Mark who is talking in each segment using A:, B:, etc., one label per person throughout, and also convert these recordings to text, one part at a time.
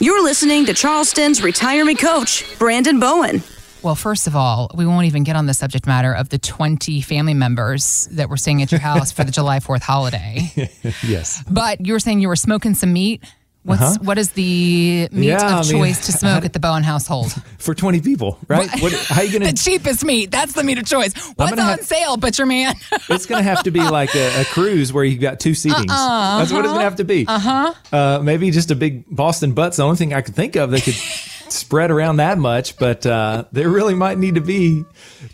A: You're listening to Charleston's retirement coach, Brandon Bowen.
B: Well, first of all, we won't even get on the subject matter of the 20 family members that were staying at your house for the July 4th holiday.
C: yes.
B: But you were saying you were smoking some meat. What's
C: Uh-huh.
B: what is the meat
C: Yeah,
B: of
C: I mean,
B: choice to smoke at the Bowen household?
C: For 20 people, right? What, how you
B: the
C: going to the
B: cheapest meat. That's the meat of choice. What's on
C: have-
B: sale, butcher man?
C: It's going to have to be like a, a cruise where you've got two seatings. That's what it's going to have to be. Uh-huh. Maybe just a big Boston butt's the only thing I could think of that could spread around that much, but uh, there really might need to be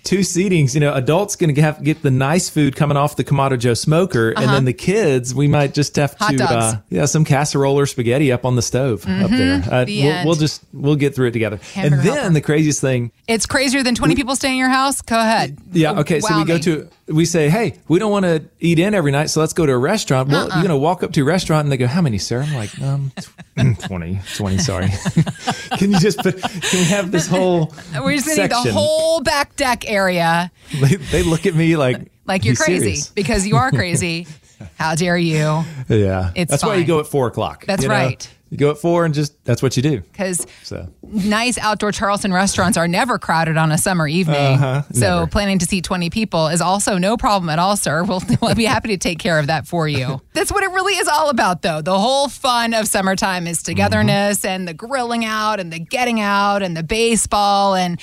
C: two seatings. You know, adults going to have get the nice food coming off the Kamado Joe smoker, and then the kids, we might just have
B: Uh-huh. Hot
C: to, uh, yeah, some casserole or spaghetti up on the stove up there. Uh,
B: The
C: we'll, we'll just we'll get through it together.
B: Hamburger
C: and then
B: helper.
C: the craziest thing
B: it's crazier than 20 people staying in your house? Go ahead.
C: yeah. Okay. so
B: Wow
C: we go to, we say, hey, we don't want to eat in every night, so let's go to a restaurant. Well,
B: Uh-uh.
C: you're going to walk up to a restaurant and they go, how many, sir? I'm like, um, tw- 20, 20, sorry. can you just put, can we have this whole
B: We're just going to need the whole back deck area
C: They, they look at me like,
B: like you're crazy
C: serious?"
B: because you are crazy. How dare you?
C: Yeah.
B: It's
C: That's why you go at four o'clock.
B: That's
C: right. know? You go at four and just, that's what you do.
B: Because
C: So
B: nice outdoor Charleston restaurants are never crowded on a summer evening.
C: Uh-huh,
B: so
C: never.
B: planning to seat 20 people is also no problem at all, sir. We'll, we'll be happy to take care of that for you. That's what it really is all about, though. The whole fun of summertime is togetherness
C: Mm-hmm.
B: and the grilling out and the getting out and the baseball. And,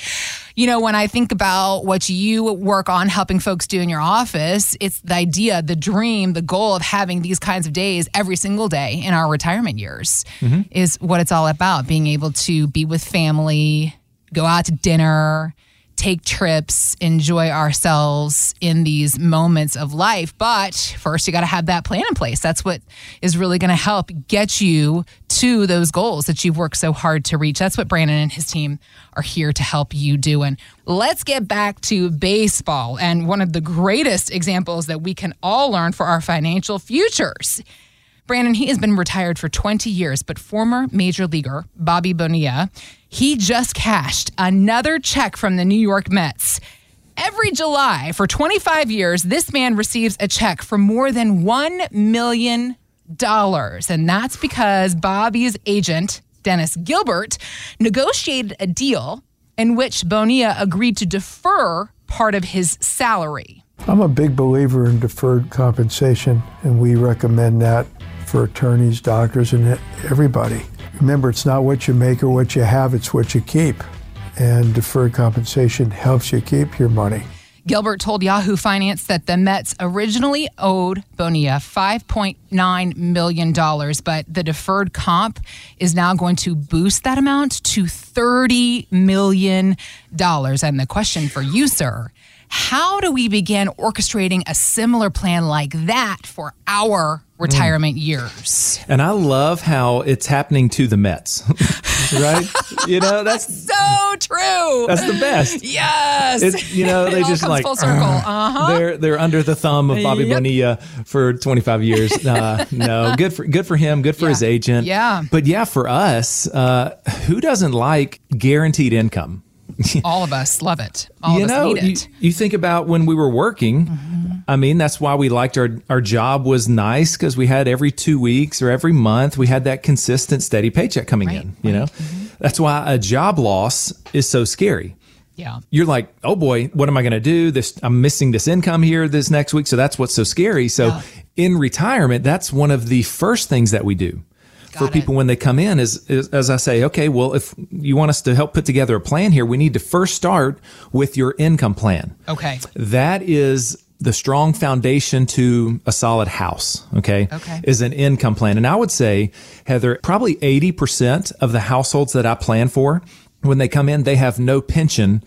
B: you know, when I think about what you work on helping folks do in your office, it's the idea, the dream, the goal of having these kinds of days every single day in our retirement years
C: Mm-hmm.
B: is what it's all about being able to be with family, go out to dinner, take trips, enjoy ourselves in these moments of life. But first, you got to have that plan in place. That's what is really going to help get you to those goals that you've worked so hard to reach. That's what Brandon and his team are here to help you do. And let's get back to baseball and one of the greatest examples that we can all learn for our financial futures. Brandon, he has been retired for 20 years, but former major leaguer Bobby Bonilla, he just cashed another check from the New York Mets. Every July for 25 years, this man receives a check for more than $1 million. And that's because Bobby's agent, Dennis Gilbert, negotiated a deal in which Bonilla agreed to defer part of his salary.
D: I'm a big believer in deferred compensation, and we recommend that for attorneys, doctors, and everybody. Remember, it's not what you make or what you have, it's what you keep. And deferred compensation helps you keep your money.
B: Gilbert told Yahoo Finance that the Mets originally owed Bonilla $5.9 million, but the deferred comp is now going to boost that amount to $30 million. And the question for you, sir, how do we begin orchestrating a similar plan like that for our retirement years?
C: And I love how it's happening to the Mets, right? you know, that's,
B: So true.
C: that's the best.
B: yes.
C: It's you know they just like
B: full circle. Uh-huh.
C: they're they're under the thumb of Bobby
B: Yep.
C: Bonilla for 25 years. Uh, no, good for good for him. Good for his agent.
B: Yeah.
C: but yeah, for us, uh, who doesn't like guaranteed income?
B: All of us love it. All
C: you
B: of us
C: know,
B: need
C: you,
B: it.
C: you think about when we were working. Mm-hmm. I mean, that's why we liked our our job was nice because we had every two weeks or every month we had that consistent, steady paycheck coming
B: Right,
C: in. You know, mm-hmm. that's why a job loss is so scary
B: Yeah.
C: you're like, oh boy, what am I going to do? This I'm missing this income here this next week, so that's what's so scary. So
B: Yeah.
C: in retirement, that's one of the first things that we do for
B: Got
C: people when they come in is, is as I say, okay, well, if you want us to help put together a plan here, we need to first start with your income plan.
B: Okay.
C: That is the strong foundation to a solid house, okay?
B: Okay.
C: Is an income plan. And I would say, Heather, probably 80% of the households that I plan for, when they come in, they have no pension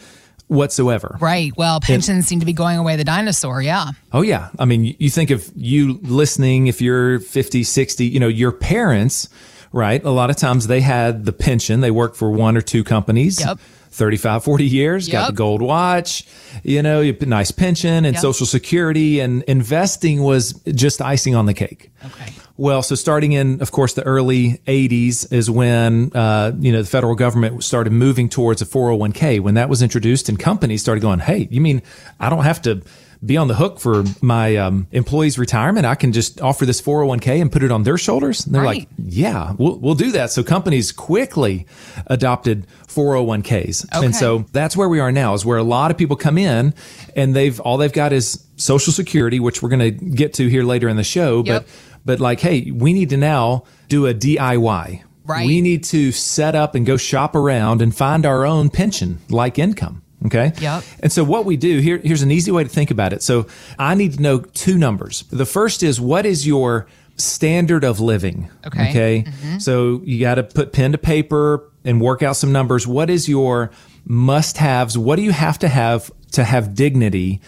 C: whatsoever.
B: Right. Well, pensions seem to be going away the dinosaur. Yeah.
C: Oh yeah. I mean, you- think of you listening if you're 50, 60, you know, your parents, right? A lot of times they had the pension. They worked for one or two companies.
B: Yep.
C: 35, 40 years, got the gold watch, you know, you nice pension and
B: Yep.
C: social security and investing was just icing on the cake.
B: Okay.
C: Well, so starting in, of course, the early 80s is when, uh, you know, the federal government started moving towards a 401k. When that was introduced and companies started going, hey, you mean I don't have to be on the hook for my um, employees' retirement. I can just offer this 401k and put it on their shoulders. And they're
B: Right.
C: like, yeah, we'll, we'll do that. So companies quickly adopted 401ks.
B: Okay.
C: And so that's where we are now is where a lot of people come in and they've, all they've got is social security, which we're going to get to here later in the show.
B: Yep.
C: But, but like, hey, we need to now do a DIY.
B: Right.
C: We need to set up and go shop around and find our own pension like income. Okay.
B: Yep.
C: And so what we do here, here's an easy way to think about it. So I need to know two numbers. The first is what is your standard of living?
B: Okay.
C: Okay. Mm-hmm. So you got to put pen to paper and work out some numbers. What is your must haves? What do you have to have to have dignity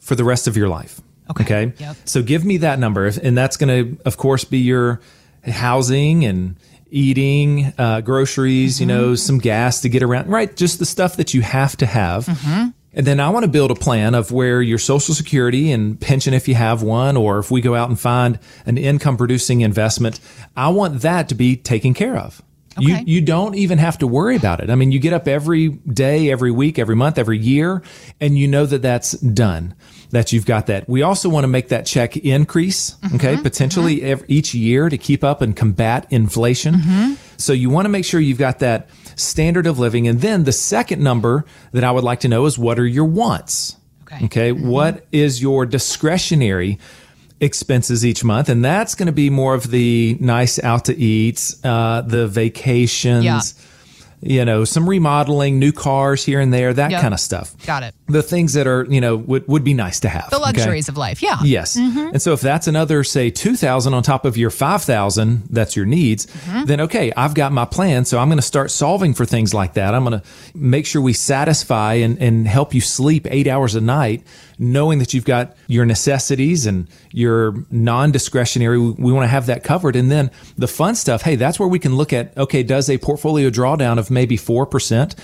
C: for the rest of your life?
B: Okay.
C: Okay.
B: Yep.
C: So give me that number. And that's going to, of course, be your housing and eating, uh, groceries, you know, some gas to get around, right? Just the stuff that you have to have. And then I want to build a plan of where your social security and pension, if you have one, or if we go out and find an income producing investment, I want that to be taken care of. You,
B: Okay.
C: you don't even have to worry about it. I mean, you get up every day, every week, every month, every year, and you know that that's done, that you've got that. We also want to make that check increase, mm-hmm. okay, potentially mm-hmm. ev each year to keep up and combat inflation. Mm-hmm. So you want to make sure you've got that standard of living. And then the second number that I would like to know is what are your wants?
B: Okay.
C: Okay. What is your discretionary expenses each month? And that's going to be more of the nice out to eat, uh, the vacations,
B: Yeah.
C: you know, some remodeling, new cars here and there, that
B: Yep.
C: kind of stuff.
B: Got it.
C: The things that are, you know, would, would be nice to have.
B: The
C: okay?
B: luxuries of life. Yeah.
C: Yes. Mm-hmm. And so if that's another, say, 2000 on top of your 5000, that's your needs, mm-hmm. then okay, I've got my plan. So I'm going to start solving for things like that. I'm going to make sure we satisfy and, and help you sleep eight hours a night, knowing that you've got your necessities and your non discretionary. We, we want to have that covered. And then the fun stuff, hey, that's where we can look at, okay, does a portfolio drawdown of maybe 4%?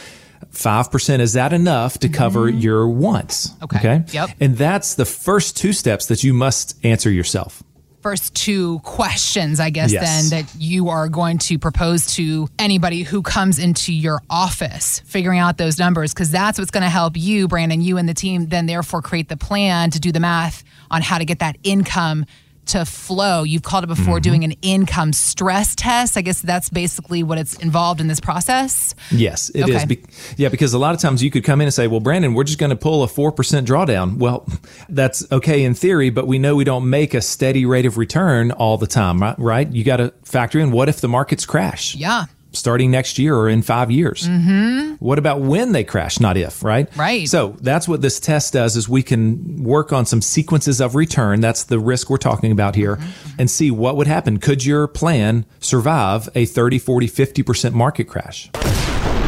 C: 5% is that enough to cover mm-hmm. your wants
B: Okay.
C: okay
B: Yep.
C: and that's the first two steps that you must answer yourself.
B: First two questions, I guess,
C: Yes.
B: then that you are going to propose to anybody who comes into your office, figuring out those numbers, because that's what's going to help you, Brandon, you and the team, then therefore create the plan to do the math on how to get that income to flow. You've called it before
C: Mm-hmm.
B: doing an income stress test. I guess that's basically what it's involved in this process.
C: Yes, it is.
B: Okay.
C: Be- yeah, because a lot of times you could come in and say, well, Brandon, we're just going to pull a 4% drawdown. Well, that's okay in theory, but we know we don't make a steady rate of return all the time, right? right? You got to factor in what if the markets crash?
B: Yeah.
C: Starting next year or in five years. Mm-hmm. What about when they crash, not if, right?
B: Right.
C: So that's what this test does is we can work on some sequences of return. That's the risk we're talking about here
B: Mm-hmm.
C: and see what would happen. Could your plan survive a 30, 40, 50% market crash?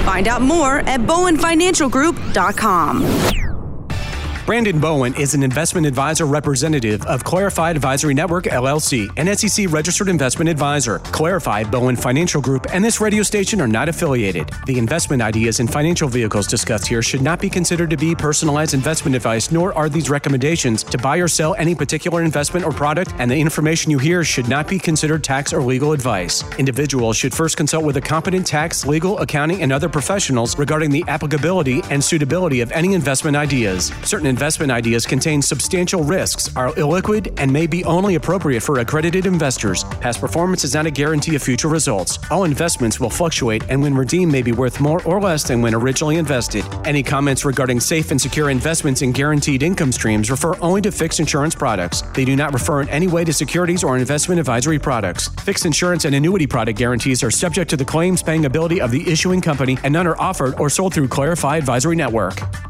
A: Find out more at bowenfinancialgroup.com.
E: Brandon Bowen is an investment advisor representative of Clarified Advisory Network LLC, an SEC registered investment advisor. Clarified Bowen Financial Group and this radio station are not affiliated. The investment ideas and financial vehicles discussed here should not be considered to be personalized investment advice, nor are these recommendations to buy or sell any particular investment or product, and the information you hear should not be considered tax or legal advice. Individuals should first consult with a competent tax, legal, accounting, and other professionals regarding the applicability and suitability of any investment ideas. Certain investment ideas contain substantial risks, are illiquid, and may be only appropriate for accredited investors. Past performance is not a guarantee of future results. All investments will fluctuate and when redeemed may be worth more or less than when originally invested. Any comments regarding safe and secure investments and guaranteed income streams refer only to fixed insurance products. They do not refer in any way to securities or investment advisory products. Fixed insurance and annuity product guarantees are subject to the claims paying ability of the issuing company and none are offered or sold through Clarify Advisory Network.